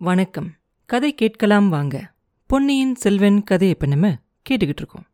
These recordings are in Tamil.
வணக்கம். கதை கேட்கலாம் வாங்க. பொன்னியின் செல்வன் கதையை இப்போ நம்ம கேட்டுக்கிட்டு இருக்கோம்.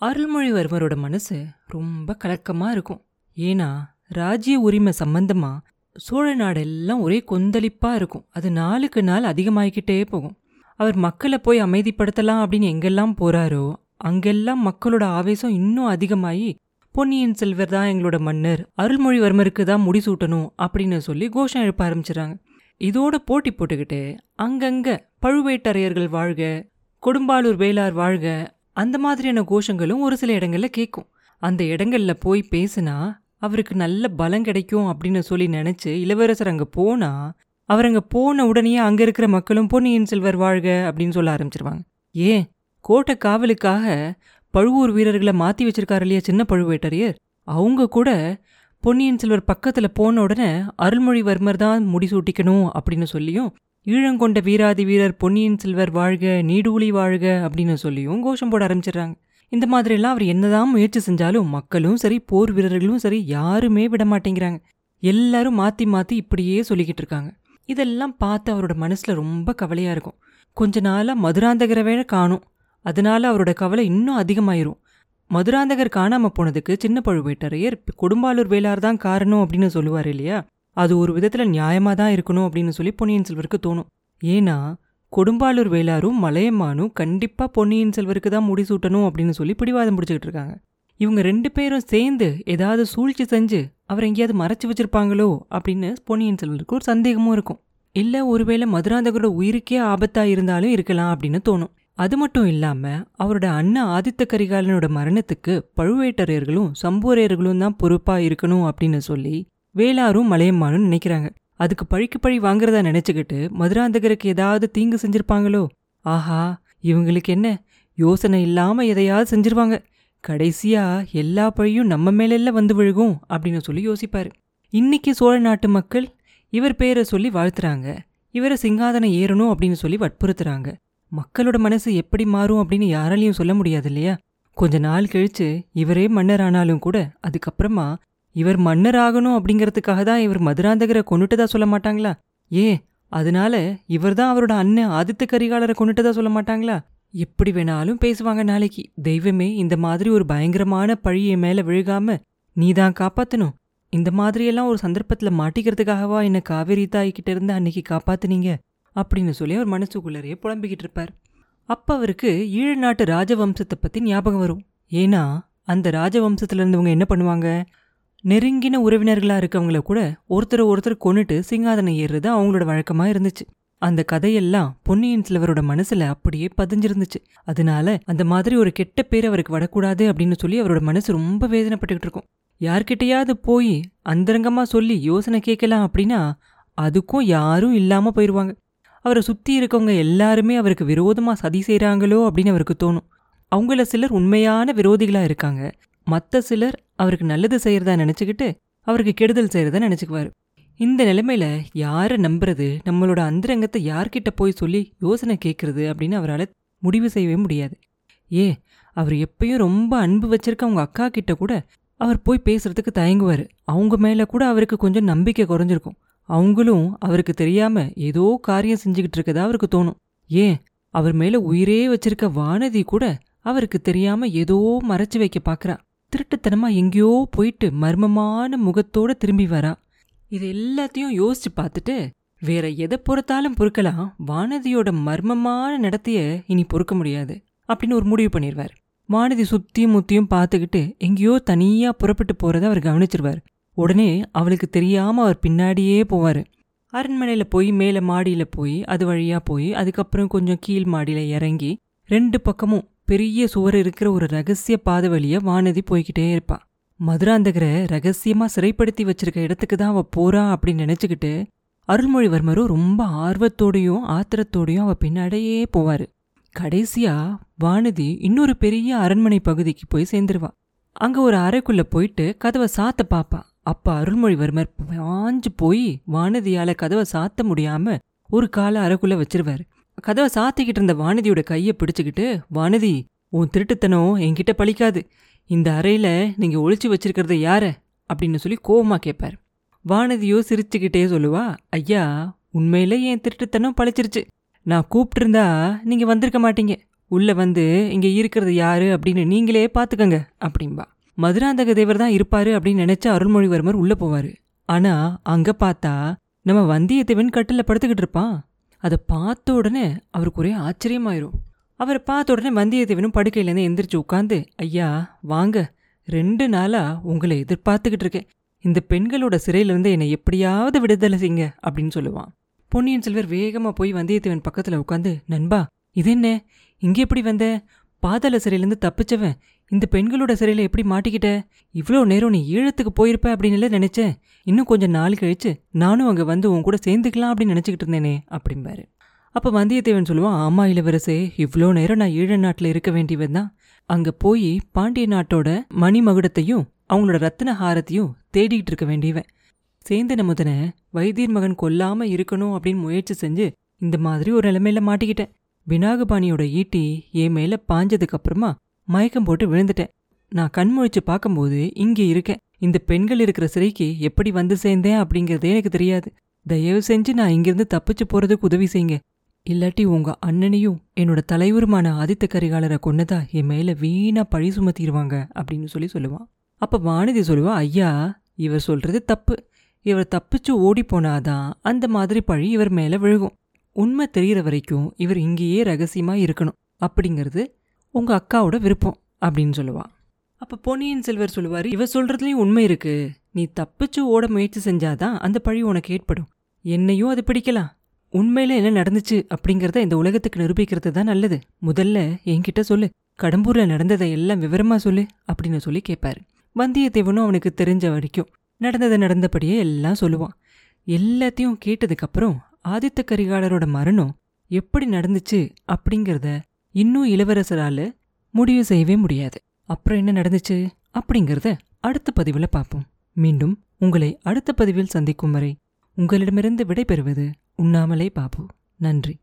அருள்மொழிவர்மரோட மனசு ரொம்ப கலக்கமாக இருக்கும். ஏன்னா ராஜ்ய உரிமை சம்பந்தமா சோழ நாடெல்லாம் ஒரே கொந்தளிப்பாக இருக்கும். அது நாளுக்கு நாள் அதிகமாகிக்கிட்டே போகும். அவர் மக்களை போய் அமைதிப்படுத்தலாம் அப்படின்னு எங்கெல்லாம் போறாரோ அங்கெல்லாம் மக்களோட ஆவேசம் இன்னும் அதிகமாகி பொன்னியின் செல்வர் தான் எங்களோட மன்னர் அருள்மொழிவர்மருக்கு தான் முடிசூட்டணும் அப்படின்னு சொல்லி கோஷம் எழுப்ப ஆரம்பிச்சிடறாங்க. இதோட போட்டி போட்டுக்கிட்டு அங்கங்க பழுவேட்டரையர்கள் வாழ்க கொடும்பாலூர் வேளார் வாழ்க அந்த மாதிரியான கோஷங்களும் ஒரு சில இடங்கள்ல கேட்கும் அந்த இடங்கள்ல போய் பேசினா அவருக்கு நல்ல பலம் கிடைக்கும் அப்படின்னு சொல்லி நினைச்சு இளவரசர் அங்க போனா அவர் அங்க போன உடனே அங்க இருக்கிற மக்களும் பொன்னியின் செல்வர் வாழ்க அப்படின்னு சொல்ல ஆரம்பிச்சிருவாங்க. ஏன்? கோட்டை காவலுக்காக பழுவூர் வீரர்களை மாத்தி வச்சிருக்காரு இல்லையா சின்ன பழுவேட்டரையர்? அவங்க கூட பொன்னியின் செல்வர் பக்கத்தில் போன உடனே அருள்மொழிவர்மர் தான் முடிசூட்டிக்கணும் அப்படின்னு சொல்லியும் ஈழங்கொண்ட வீராதி வீரர் பொன்னியின் செல்வர் வாழ்க நீடூழி வாழ்க அப்படின்னு சொல்லியும் கோஷம் போட ஆரம்பிச்சிடுறாங்க. இந்த மாதிரிலாம் அவர் என்னதான் முயற்சி செஞ்சாலும் மக்களும் சரி போர் வீரர்களும் சரி யாருமே விட மாட்டேங்கிறாங்க. எல்லாரும் மாற்றி மாற்றி இப்படியே சொல்லிக்கிட்டு இருக்காங்க. இதெல்லாம் பார்த்து அவரோட மனசுல ரொம்ப கவலையாக இருக்கும். கொஞ்ச நாளாக மதுராந்தகரவே காணும். அதனால அவரோட கவலை இன்னும் அதிகமாயிரும். மதுராந்தகர் காணாம போனதுக்கு சின்ன பழுவேட்டரையர் கொடும்பாலூர் வேளார் தான் காரணம் அப்படின்னு சொல்லுவார் இல்லையா? அது ஒரு விதத்துல நியாயமா தான் இருக்கணும் அப்படின்னு சொல்லி பொன்னியின் செல்வருக்கு தோணும். ஏன்னா கொடும்பாலூர் வேளாரும் மலையம்மானும் கண்டிப்பா பொன்னியின் செல்வருக்கு தான் முடிசூட்டணும் அப்படின்னு சொல்லி பிடிவாதம் பிடிச்சிக்கிட்டு இருக்காங்க. இவங்க ரெண்டு பேரும் சேர்ந்து ஏதாவது சூழ்ச்சி செஞ்சு அவர் எங்கேயாவது மறைச்சு வச்சிருப்பாங்களோ அப்படின்னு பொன்னியின் செல்வருக்கு ஒரு சந்தேகமும் இருக்கும். இல்ல ஒருவேளை மதுராந்தகரோட உயிருக்கே ஆபத்தா இருந்தாலும் இருக்கலாம் அப்படின்னு தோணும். அது மட்டும் இல்லாமல் அவரோட அண்ணன் ஆதித்த கரிகாலனோட மரணத்துக்கு பழுவேட்டரையர்களும் சம்பூரையர்களும் தான் பொறுப்பாக இருக்கணும் அப்படின்னு சொல்லி வேளாரும் மலையம்மானும் நினைக்கிறாங்க. அதுக்கு பழிக்கு பழி வாங்குறதா நினச்சிக்கிட்டு மதுராந்தகருக்கு ஏதாவது தீங்கு செஞ்சிருப்பாங்களோ? ஆஹா இவங்களுக்கு என்ன? யோசனை இல்லாமல் எதையாவது செஞ்சிருவாங்க. கடைசியா எல்லா பழியும் நம்ம மேலெல்ல வந்து விழுகும் அப்படின்னு சொல்லி யோசிப்பாரு. இன்னைக்கு சோழ நாட்டு மக்கள் இவர் பேரை சொல்லி வாழ்த்துறாங்க. இவரை சிங்காதனம் ஏறணும் அப்படின்னு சொல்லி வற்புறுத்துறாங்க. மக்களோட மனசு எப்படி மாறும் அப்படின்னு யாராலையும் சொல்ல முடியாது இல்லையா கொஞ்ச நாள் கழிச்சு இவரே மன்னர் ஆனாலும் கூட அதுக்கப்புறமா இவர் மன்னர் ஆகணும் அப்படிங்கறதுக்காக தான் இவர் மதுராந்தகரை கொண்டுட்டதா சொல்ல மாட்டாங்களா? ஏ அதனால இவர் தான் அவரோட அண்ணன் ஆதித்த கரிகாலரை கொண்டுட்டதா சொல்ல மாட்டாங்களா? எப்படி வேணாலும் பேசுவாங்க நாளைக்கு. தெய்வமே இந்த மாதிரி ஒரு பயங்கரமான பழியை மேல விழுகாம நீ தான் காப்பாத்தணும். இந்த மாதிரியெல்லாம் ஒரு சந்தர்ப்பத்துல மாட்டிக்கிறதுக்காகவா என்ன காவேரி தாய்கிட்ட இருந்து அன்னைக்கு காப்பாத்துனீங்க? அப்படின்னு சொல்லி அவர் மனசுக்குள்ளரையே புலம்பிக்கிட்டு இருப்பார். அப்போ அவருக்கு ஈழ நாட்டு ராஜவம்சத்தை பற்றி ஞாபகம் வரும். ஏன்னா அந்த ராஜவம்சத்துல இருந்தவங்க என்ன பண்ணுவாங்க? நெருங்கின உறவினர்களா இருக்கவங்கள கூட ஒருத்தர் ஒருத்தர் கொண்டுட்டு சிங்காதனம் ஏறுறது அவங்களோட வழக்கமா இருந்துச்சு. அந்த கதையெல்லாம் பொன்னியின் செல்வரோட மனசுல அப்படியே பதிஞ்சிருந்துச்சு. அதனால அந்த மாதிரி ஒரு கெட்ட பேர் அவருக்கு வரக்கூடாது அப்படின்னு சொல்லி அவரோட மனசு ரொம்ப வேதனைப்பட்டுக்கிட்டு இருக்கும். யார்கிட்டையாவது போய் அந்தரங்கமா சொல்லி யோசனை கேட்கலாம் அப்படின்னா அதுக்கும் யாரும் இல்லாமல் போயிடுவாங்க அவரை சுற்றி இருக்கவங்க எல்லாருமே அவருக்கு விரோதமாக சதி செய்கிறாங்களோ அப்படின்னு அவருக்கு தோணும். அவங்கள சிலர் உண்மையான விரோதிகளாக இருக்காங்க. மற்ற சிலர் அவருக்கு நல்லது செய்கிறதா நினச்சிக்கிட்டு அவருக்கு கெடுதல் செய்கிறத நினச்சிக்குவார். இந்த நிலைமையில் யாரை நம்புறது நம்மளோட அந்தரங்கத்தை யார்கிட்ட போய் சொல்லி யோசனை கேட்குறது அப்படின்னு அவரால் முடிவு செய்யவே முடியாது. ஏ அவர் எப்பயும் ரொம்ப அன்பு வச்சிருக்க அவங்க அக்கா கிட்ட கூட அவர் போய் பேசுறதுக்கு தயங்குவார். அவங்க மேலே கூட அவருக்கு கொஞ்சம் நம்பிக்கை குறைஞ்சிருக்கும். அவங்களும் அவருக்கு தெரியாம ஏதோ காரியம் செஞ்சுக்கிட்டு இருக்கதா அவருக்கு தோணும். ஏன்? அவர் மேல உயிரே வச்சிருக்க வானதி கூட அவருக்கு தெரியாம ஏதோ மறைச்சு வைக்க பாக்குறா. திருட்டுத்தனமா எங்கேயோ போயிட்டு மர்மமான முகத்தோட திரும்பி வரா. இது எல்லாத்தையும் யோசிச்சு பார்த்துட்டு வேற எதை பொறுத்தாலும் பொறுக்கலாம். வானதியோட மர்மமான நடத்தைய இனி பொறுக்க முடியாது அப்படின்னு ஒரு முடிவு பண்ணிடுவார். வானதி சுத்தியும் முத்தியும் பார்த்துக்கிட்டு எங்கேயோ தனியா புறப்பட்டு போறத அவர் கவனிச்சிருவார். உடனே அவளுக்கு தெரியாம அவர் பின்னாடியே போவாரு. அரண்மனையில் போய் மேல மாடியில போய் அது வழியா போய் அதுக்கப்புறம் கொஞ்சம் கீழ் மாடியில இறங்கி ரெண்டு பக்கமும் பெரிய சுவர் இருக்கிற ஒரு ரகசிய பாதை வழியா வானதி போய்கிட்டே இருப்பா. மதுராந்தகரை ரகசியமா சிறைப்படுத்தி வச்சிருக்க இடத்துக்கு தான் அவ போறா அப்படின்னு நினச்சிக்கிட்டு அருள்மொழிவர்மரும் ரொம்ப ஆர்வத்தோடையும் ஆத்திரத்தோடையும் அவள் பின்னாடியே போவாரு. கடைசியா வானதி இன்னொரு பெரிய அரண்மனை பகுதிக்கு போய் சேர்ந்துருவா. அங்க ஒரு அறைக்குள்ள போயிட்டு கதவை சாத்த பாப்பா. அப்ப அருள்மொழிவர்மர் பாஞ்சு போய் வானதியால கதவை சாத்த முடியாம ஒரு கால அறைக்குள்ள வச்சிருவாரு. கதவை சாத்திக்கிட்டு இருந்த வானதியோட கையை பிடிச்சுக்கிட்டு வானதி உன் திருட்டுத்தனம் என்கிட்ட பழிக்காது. இந்த அறையில நீங்க ஒழிச்சு வச்சிருக்கிறது யார? அப்படின்னு சொல்லி கோவமா கேட்பாரு வானதியோ சிரிச்சுக்கிட்டே சொல்லுவா ஐயா உண்மையில என் திருட்டுத்தனம் பழிச்சிருச்சு. நான் கூப்பிட்டிருந்தா நீங்க வந்திருக்க மாட்டீங்க. உள்ள வந்து இங்க இருக்கிறது யாரு அப்படின்னு நீங்களே பாத்துக்கங்க அப்படிம்பா. மதுராந்தக தேவர் தான் இருப்பாரு அப்படின்னு நினைச்ச அருள்மொழிவர்மர் உள்ள போவாரு. ஆனா அங்க பார்த்தா நம்ம வந்தியத்தேவன் கட்டில படுத்துக்கிட்டு இருப்பான். அதை பார்த்த உடனே அவருக்கு ஒரே ஆச்சரியமாயிரும். அவரை பார்த்த உடனே வந்தியத்தேவனும் படுக்கையிலேருந்து எந்திரிச்சு உட்காந்து ஐயா வாங்க. ரெண்டு நாளா உங்களை எதிர்பார்த்துக்கிட்டு இருக்கேன். இந்த பெண்களோட சிறையிலிருந்து என்னை எப்படியாவது விடுதலை செய்யுங்க அப்படின்னு சொல்லுவான். பொன்னியின் செல்வர் வேகமா போய் வந்தியத்தேவன் பக்கத்துல உட்காந்து நண்பா இது என்ன? இங்க எப்படி வந்த? பாதாள சிறையிலேருந்து தப்பிச்சவன். இந்த பெண்களோட சிறையில் எப்படி மாட்டிக்கிட்ட? இவ்வளோ நேரம் நீ ஈழத்துக்கு போயிருப்ப அப்படின்னு நினைச்சேன். இன்னும் கொஞ்சம் நாள் கழிச்சு நானும் அங்கே வந்து உன் கூட சேர்ந்துக்கலாம் அப்படின்னு நினச்சிக்கிட்டு இருந்தேனே அப்படிம்பாரு. அப்போ வந்தியத்தேவன் சொல்லுவான் ஆமா இளவரசே இவ்வளோ நேரம் நான் ஈழ நாட்டில் இருக்க வேண்டியவன் தான். அங்கே போய் பாண்டிய நாட்டோட மணிமகுடத்தையும் அவங்களோட ரத்தின ஹாரத்தையும் தேடிக்கிட்டு இருக்க வேண்டியவன். சேந்தன முதன வைத்தியர் மகன் கொல்லாமல் இருக்கணும் அப்படின்னு முயற்சி செஞ்சு இந்த மாதிரி ஒரு நிலைமையில மாட்டிக்கிட்டேன் வினாகபாணியோட ஈட்டி என் மேலே பாஞ்சதுக்கப்புறமா மயக்கம் போட்டு விழுந்துட்டேன். நான் கண்முழிச்சு பார்க்கும்போது இங்கே இருக்கேன். இந்த பெண்கள் இருக்கிற சிறைக்கு எப்படி வந்து சேர்ந்தேன் அப்படிங்கிறதே எனக்கு தெரியாது. தயவு செஞ்சு நான் இங்கிருந்து தப்பிச்சு போறதுக்கு உதவி செய்யுங்க. இல்லாட்டி உங்க அண்ணனையும் என்னோட தலைவருமான ஆதித்த கரிகாலரை கொன்னதா என் மேல வீணா பழி சுமத்திடுவாங்க அப்படின்னு சொல்லி சொல்லுவான். அப்ப வானதி சொல்லுவா ஐயா இவர் சொல்றது தப்பு. இவர் தப்பிச்சு ஓடி போனாதான் அந்த மாதிரி பழி இவர் மேல விழுகும். உண்மை தெரிகிற வரைக்கும் இவர் இங்கேயே ரகசியமா இருக்கணும். அப்படிங்கிறது உங்கள் அக்காவோட விருப்பம் அப்படின்னு சொல்லுவான் அப்போ பொன்னியின் செல்வர் சொல்லுவார் இவ சொல்கிறதுலையும் உண்மை இருக்கு. நீ தப்பிச்சு ஓட முயற்சி செஞ்சாதான் அந்த பழி உனக்கு ஏற்படும். என்னையும் அது பிடிக்கலாம். உண்மையில என்ன நடந்துச்சு அப்படிங்கிறத இந்த உலகத்துக்கு நிரூபிக்கிறது தான் நல்லது. முதல்ல என்கிட்ட சொல்லு. கடம்பூரில் நடந்ததை எல்லாம் விவரமாக சொல்லு அப்படின்னு சொல்லி கேட்பாரு வந்தியத்தேவனும் அவனுக்கு தெரிஞ்ச வரைக்கும் நடந்ததை நடந்தபடியே எல்லாம் சொல்லுவான். எல்லாத்தையும் கேட்டதுக்கப்புறம் ஆதித்த கரிகாலரோட மரணம் எப்படி நடந்துச்சு அப்படிங்கிறத இன்னும் இளவரசரால முடிவு செய்யவே முடியாது. அப்புறம் என்ன நடந்துச்சு? அப்படிங்கிறத அடுத்த பதிவில் பார்ப்போம். மீண்டும் உங்களை அடுத்த பதிவில் சந்திக்கும் வரை உங்களிடமிருந்து விடைபெறுவது உண்ணாமலே பாபு. நன்றி.